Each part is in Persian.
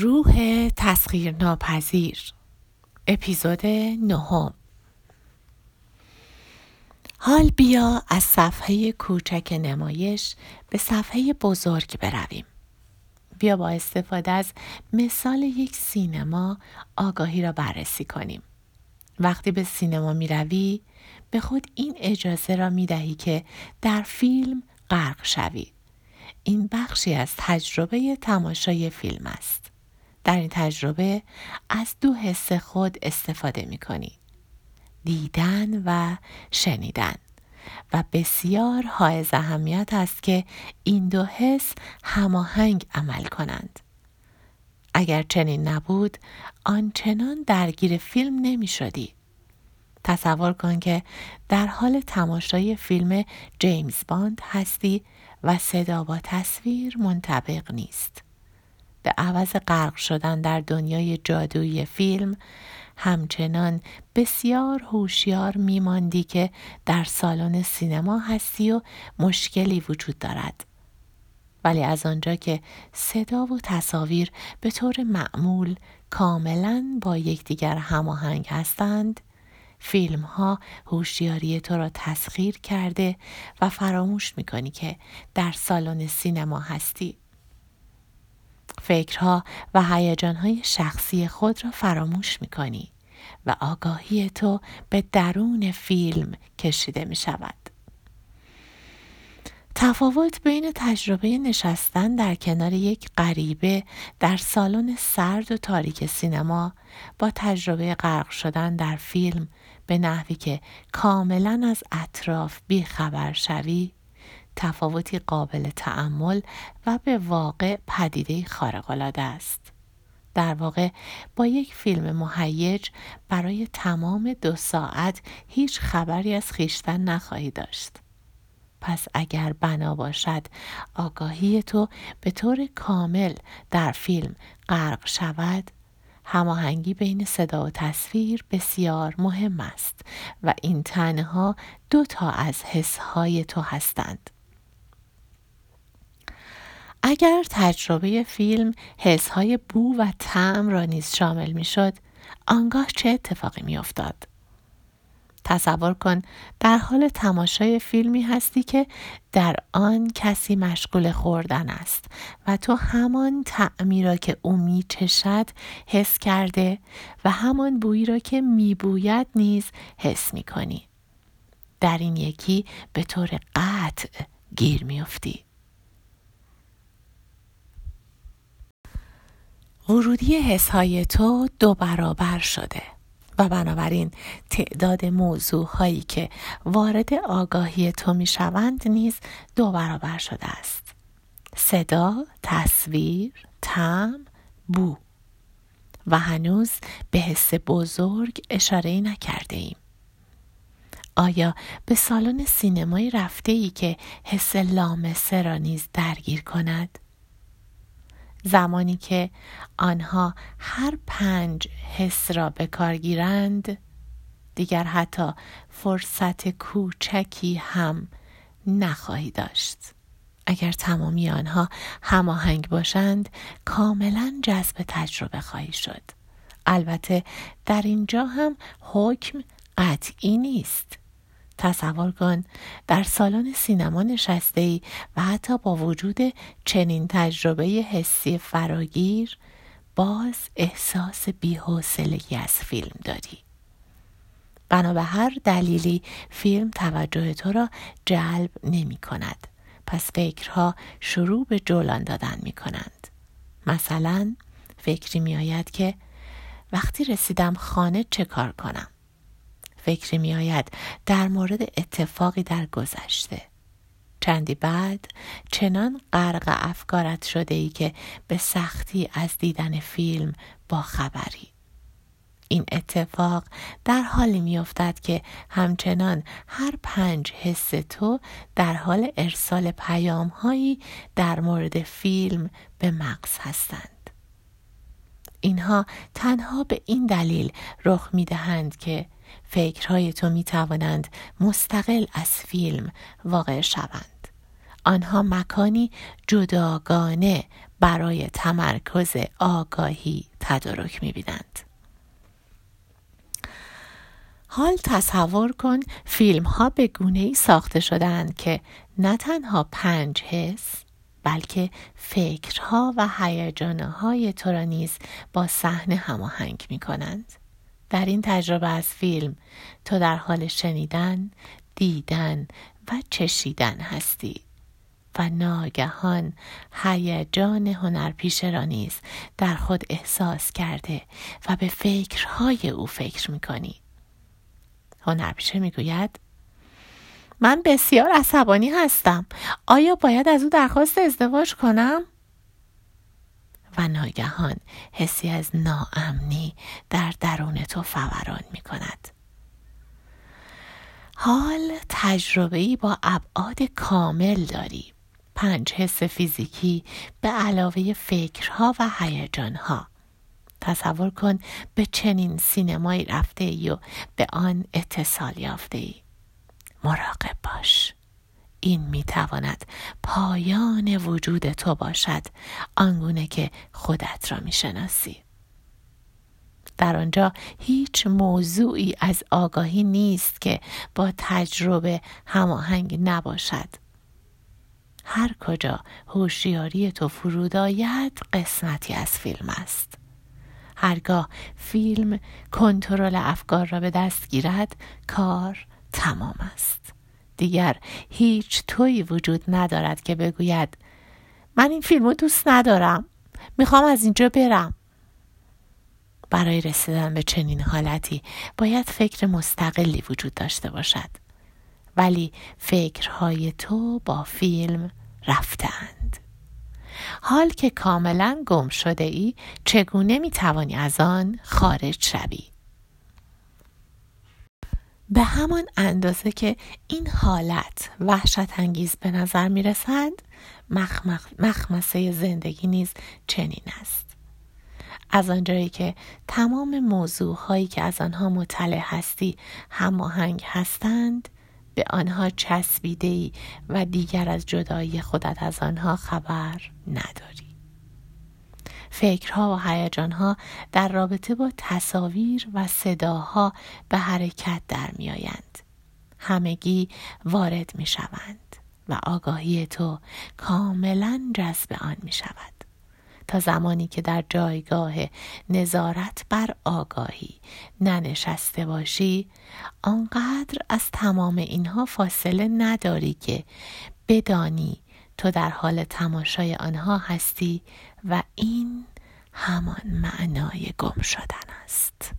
روح تسخیر ناپذیر اپیزود نهم حال بیا از صفحه کوچک نمایش به صفحه بزرگ برویم. بیا با استفاده از مثال یک سینما آگاهی را بررسی کنیم. وقتی به سینما می روی به خود این اجازه را می دهی که در فیلم غرق شوی. این بخشی از تجربه تماشای فیلم است. در این تجربه از دو حس خود استفاده می کنی. دیدن و شنیدن و بسیار های اهمیت است که این دو حس هماهنگ عمل کنند. اگر چنین نبود آنچنان درگیر فیلم نمی شدی. تصور کن که در حال تماشای فیلم جیمز باند هستی و صدا با تصویر منطبق نیست. به عوض غرق شدن در دنیای جادویی فیلم همچنان بسیار هوشیار میماندی که در سالن سینما هستی و مشکلی وجود دارد. ولی از آنجا که صدا و تصاویر به طور معمول کاملا با یکدیگر هماهنگ هستند فیلم ها هوشیاری تو را تسخیر کرده و فراموش می‌کنی که در سالن سینما هستی. فکرها و هیجانهای شخصی خود را فراموش می کنی و آگاهی تو به درون فیلم کشیده می شود. تفاوت بین تجربه نشستن در کنار یک غریبه در سالن سرد و تاریک سینما با تجربه غرق شدن در فیلم به نحوی که کاملا از اطراف بیخبر شوی تفاوتی قابل تعمل و به واقع پدیده خارق‌العاده است. در واقع با یک فیلم مهیج برای تمام دو ساعت هیچ خبری از خیشتن نخواهی داشت. پس اگر بنا باشد آگاهی تو به طور کامل در فیلم غرق شود هماهنگی بین صدا و تصویر بسیار مهم است و این تنها دو تا از حسهای تو هستند. اگر تجربه فیلم حسهای بو و طعم را نیز شامل می شد آنگاه چه اتفاقی می افتاد؟ تصور کن در حال تماشای فیلمی هستی که در آن کسی مشغول خوردن است و تو همان تعمی را که او می چشد حس کرده و همان بویی را که می بوید نیز حس می کنی. در این یکی به طور قطع گیر می ورودی حسهای تو دو برابر شده و بنابراین تعداد موضوع هایی که وارد آگاهی تو می شوند نیز دو برابر شده است. صدا، تصویر، تم، بو و هنوز به حس بزرگ اشاره نکرده ایم. آیا به سالن سینمایی رفته ای که حس لامسه را نیز درگیر کند؟ زمانی که آنها هر پنج حس را به کار گیرند دیگر حتی فرصت کوچکی هم نخواهی داشت. اگر تمامی آنها هماهنگ باشند کاملا جذب تجربه خواهی شد. البته در اینجا هم حکم قطعی نیست. تصور کن در سالن سینما نشسته ای و حتی با وجود چنین تجربه حسی فراگیر باز احساس بیحوصلگی از فیلم داری. بنا به هر دلیلی فیلم توجه تو را جلب نمی کند. پس فکرها شروع به جولان دادن می کنند. مثلا فکری می آید که وقتی رسیدم خانه چه کار کنم؟ فکری می آید در مورد اتفاقی در گذشته. چندی بعد چنان غرق افکارت شده ای که به سختی از دیدن فیلم با خبری. این اتفاق در حالی میافتد که همچنان هر پنج حس تو در حال ارسال پیام هایی در مورد فیلم به مغز هستند. اینها تنها به این دلیل رخ می دهند که فکرهای تو می توانند مستقل از فیلم واقع شوند. آنها مکانی جداگانه برای تمرکز آگاهی تدارک می‌بینند حال تصور کن فیلم ها به گونه ای ساخته شدند که نه تنها پنج حس بلکه فکرها و هیجانهای تو را نیز با صحنه هماهنگ می کنند. در این تجربه از فیلم تو در حال شنیدن، دیدن و چشیدن هستی و ناگهان هیجان هنرپیشه را نیز در خود احساس کرده و به فکرهای او فکر می کنی. هنرپیشه می‌گوید من بسیار عصبانی هستم آیا باید از او درخواست ازدواج کنم و ناگهان حسی از ناامنی در درون تو فوران می کند. حال تجربه با ابعاد کامل داری. پنج حس فیزیکی به علاوه فکرها و هیجانها. تصور کن به چنین سینمایی رفته ای و به آن اتصال یافته ای. مراقب باش. این می تواند پایان وجود تو باشد آنگونه که خودت را می شناسی. در آنجا هیچ موضوعی از آگاهی نیست که با تجربه هماهنگ نباشد. هر کجا هوشیاری تو فرود آید قسمتی از فیلم است. هرگاه فیلم کنترل افکار را به دست گیرد کار تمام است دیگر هیچ توی وجود ندارد که بگوید من این فیلم رو دوست ندارم می‌خوام از اینجا برم. برای رسیدن به چنین حالتی باید فکر مستقلی وجود داشته باشد. ولی فکرهای تو با فیلم رفتند. حال که کاملا گم شده ای چگونه می توانی از آن خارج شوی؟ به همان اندازه که این حالت وحشت انگیز به نظر می رسد مخمسه زندگی نیز چنین است. از آنجایی که تمام موضوع هایی که از آنها مطلع هستی هماهنگ هستند به آنها چسبیده ای و دیگر از جدایی خودت از آنها خبر نداری. فکرها و هیجانها در رابطه با تصاویر و صداها به حرکت در میآیند. همگی وارد می شوند و آگاهی تو کاملا جذب آن می شود تا زمانی که در جایگاه نظارت بر آگاهی ننشسته باشی آنقدر از تمام اینها فاصله نداری که بدانی تو در حال تماشای آنها هستی و این همان معنای گم شدن است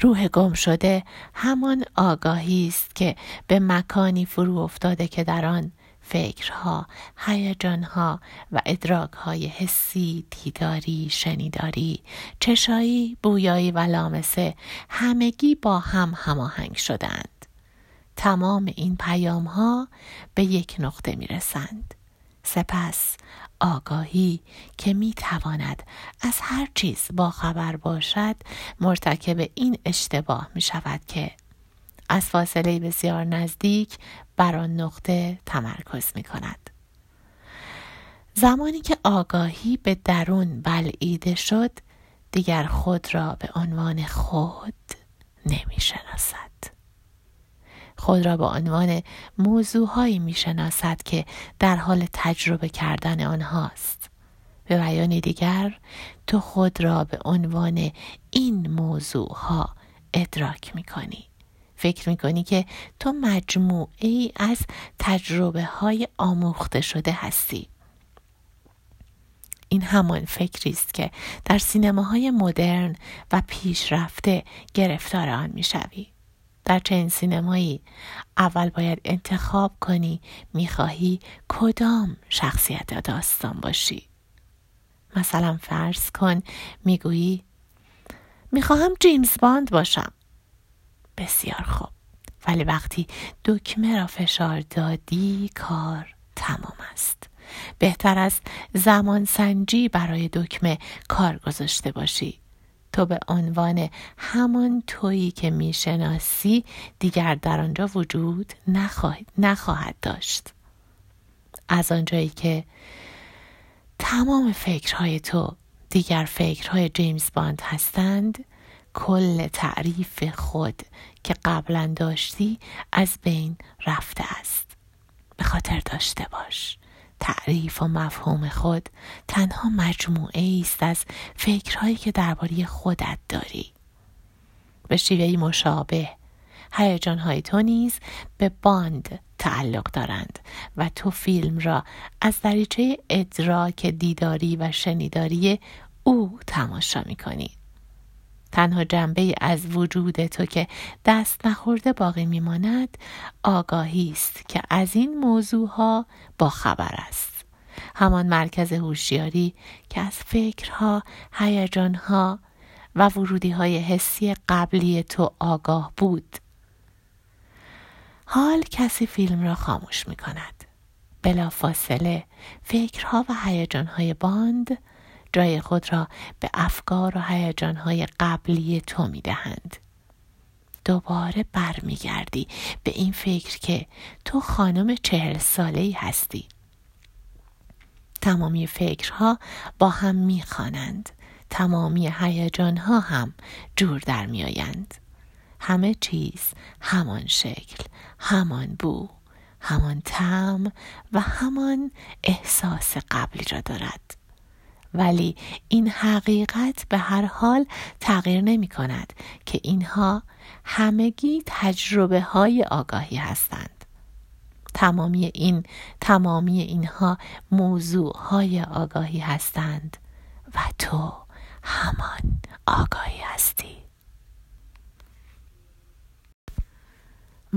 روح گم شده همان آگاهی است که به مکانی فرو افتاده که در آن فکرها، هیجانها و ادراکهای حسی، دیداری، شنیداری، چشایی، بویایی و لامسه همگی با هم هماهنگ شدند. تمام این پیام ها به یک نقطه می رسند. سپس آگاهی که می تواند از هر چیز با خبر باشد مرتکب این اشتباه می شود که از فاصله بسیار نزدیک بر آن نقطه تمرکز می کند. زمانی که آگاهی به درون بلعیده شد دیگر خود را به عنوان خود نمی شناسد. خود را به عنوان موضوعهایی می شناسد که در حال تجربه کردن آنهاست. به بیان دیگر تو خود را به عنوان این موضوع ها ادراک می کنی. فکر می‌کنی که تو مجموعه ای از تجربه های آموخته شده هستی این همان فکری است که در سینماهای مدرن و پیشرفته گرفتار آن می‌شوی در چنین سینمایی اول باید انتخاب کنی می‌خواهی کدام شخصیت داستان باشی. مثلا فرض کن می‌گویی می‌خواهم جیمز باند باشم. بسیار خوب. ولی وقتی دکمه را فشار دادی کار تمام است. بهتر است زمان سنجی برای دکمه کار گذاشته باشی. تو به عنوان همان تویی که می‌شناسی دیگر در آنجا وجود نخواهد, نخواهد داشت. از آنجایی که تمام فکرهای تو دیگر فکرهای جیمز باند هستند کل تعریف خود که قبلا داشتی از بین رفته است. به خاطر داشته باش. تعریف و مفهوم خود تنها مجموعه است از فکرهایی که درباره خودت داری به شیوهی مشابه هیجانهای تو نیز به باند تعلق دارند و تو فیلم را از دریچه ادراک دیداری و شنیداری او تماشا می کنی. تنها جنبه از وجود تو که دست نخورده باقی میماند آگاهی است که از این موضوع ها با خبر است. همان مرکز هوشیاری که از فکرها هیجانها و ورودی های حسی قبلی تو آگاه بود. حال کسی فیلم را خاموش می کند بلا فاصله فکرها و هیجانهای باند جای خود را به افکار و هیجانهای قبلی تو می دهند. دوباره برمیگردی به این فکر که تو خانم چهل ساله ای هستی. تمامی فکرها با هم می‌خوانند. تمامی هیجانها هم جور در میآیند. همه چیز همان شکل، همان بو، همان تم و همان احساس قبلی را دارد. ولی این حقیقت به هر حال تغییر نمی کند که اینها همگی تجربه های آگاهی هستند. تمامی این تمامی اینها موضوع های آگاهی هستند و تو همان آگاهی هستی.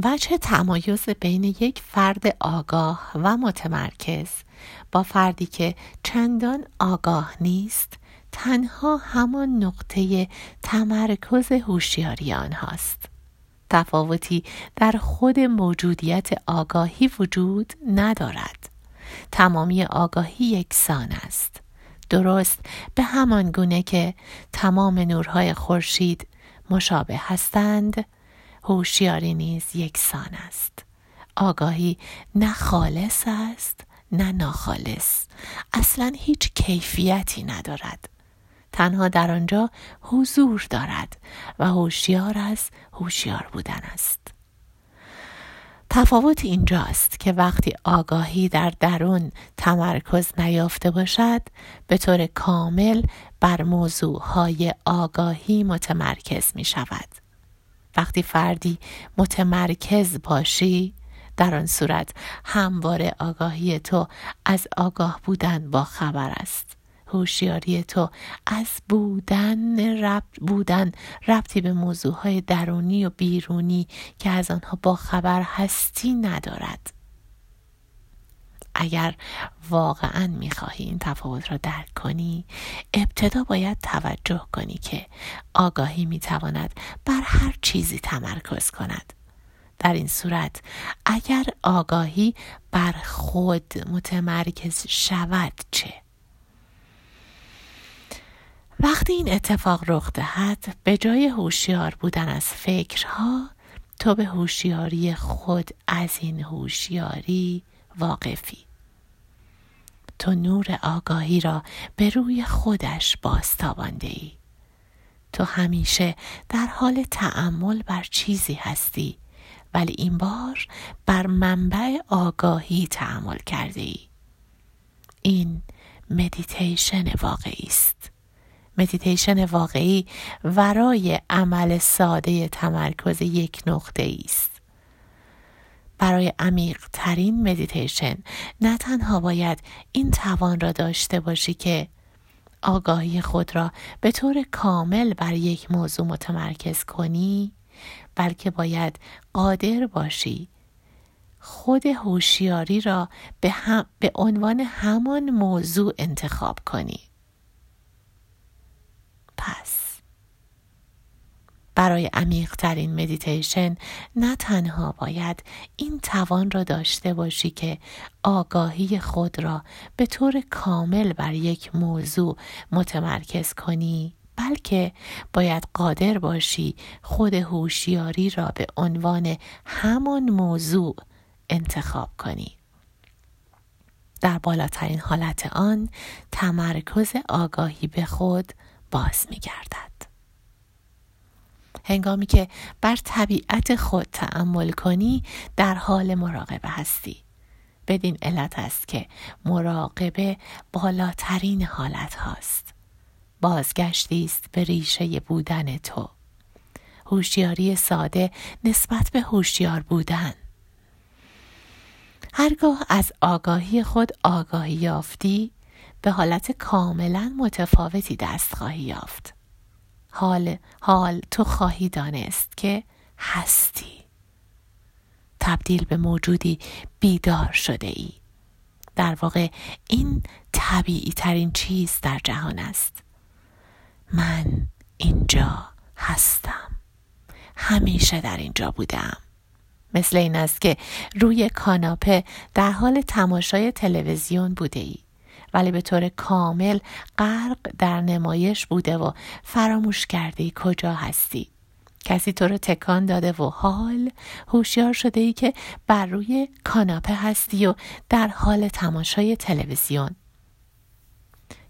وجه تمایز بین یک فرد آگاه و متمرکز با فردی که چندان آگاه نیست تنها همان نقطه تمرکز هوشیاری آنهاست. تفاوتی در خود موجودیت آگاهی وجود ندارد. تمامی آگاهی یکسان است. درست به همان گونه که تمام نورهای خورشید مشابه هستند هوشیاری نیز یکسان است. آگاهی نه خالص است نه ناخالص. اصلا هیچ کیفیتی ندارد. تنها در آنجا حضور دارد و هوشیار از هوشیار بودن است. تفاوت اینجاست که وقتی آگاهی در درون تمرکز نیافته باشد به طور کامل بر موضوعهای آگاهی متمرکز می شود. وقتی فردی متمرکز باشی در آن صورت همواره آگاهی تو از آگاه بودن با خبر است. هوشیاری تو از بودن ربط بودن ربطی به موضوعهای درونی و بیرونی که از آنها با خبر هستی ندارد. اگر واقعا می‌خواهی این تفاوت را درک کنی ابتدا باید توجه کنی که آگاهی می‌تواند بر هر چیزی تمرکز کند در این صورت اگر آگاهی بر خود متمرکز شود چه؟ وقتی این اتفاق رخ دهد به جای هوشیار بودن از فکرها تو به هوشیاری خود از این هوشیاری واقفی تو نور آگاهی را به روی خودش بازتابانده ای تو همیشه در حال تأمل بر چیزی هستی ولی این بار بر منبع آگاهی تأمل کرده ای. این مدیتیشن واقعی است. مدیتیشن واقعی ورای عمل ساده تمرکز یک نقطه است. برای عمیق ترین مدیتیشن نه تنها باید این توان را داشته باشی که آگاهی خود را به طور کامل بر یک موضوع متمرکز کنی بلکه باید قادر باشی. خود هوشیاری را به, هم، به عنوان همان موضوع انتخاب کنی. پس برای عمیقترین مدیتیشن نه تنها باید این توان را داشته باشی که آگاهی خود را به طور کامل بر یک موضوع متمرکز کنی بلکه باید قادر باشی خود هوشیاری را به عنوان همان موضوع انتخاب کنی در بالاترین حالت آن تمرکز آگاهی به خود باز می گردد. هنگامی که بر طبیعت خود تأمل کنی در حال مراقبه هستی. بدین علت است که مراقبه بالاترین حالت هاست. بازگشتی است به ریشه بودن تو. هوشیاری ساده نسبت به هوشیار بودن. هرگاه از آگاهی خود آگاهی یافتی به حالت کاملا متفاوتی دست خواهی یافت. حال حال تو خواهی دانست که هستی. تبدیل به موجودی بیدار شده ای در واقع این طبیعی ترین چیز در جهان است. من اینجا هستم. همیشه در اینجا بودم. مثل این است که روی کاناپه در حال تماشای تلویزیون بوده ای ولی به طور کامل غرق در نمایش بوده و فراموش کرده کجا هستی. کسی تو رو تکان داده و حال هوشیار شده ای که بر روی کاناپه هستی و در حال تماشای تلویزیون.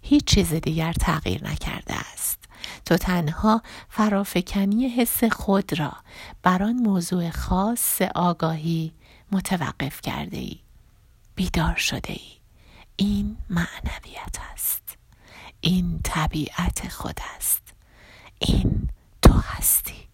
هیچ چیز دیگر تغییر نکرده است. تو تنها فرافکنی حس خود را بر آن موضوع خاص آگاهی متوقف کرده ای. بیدار شده ای. این معنویت است. این طبیعت خود است. این تو هستی.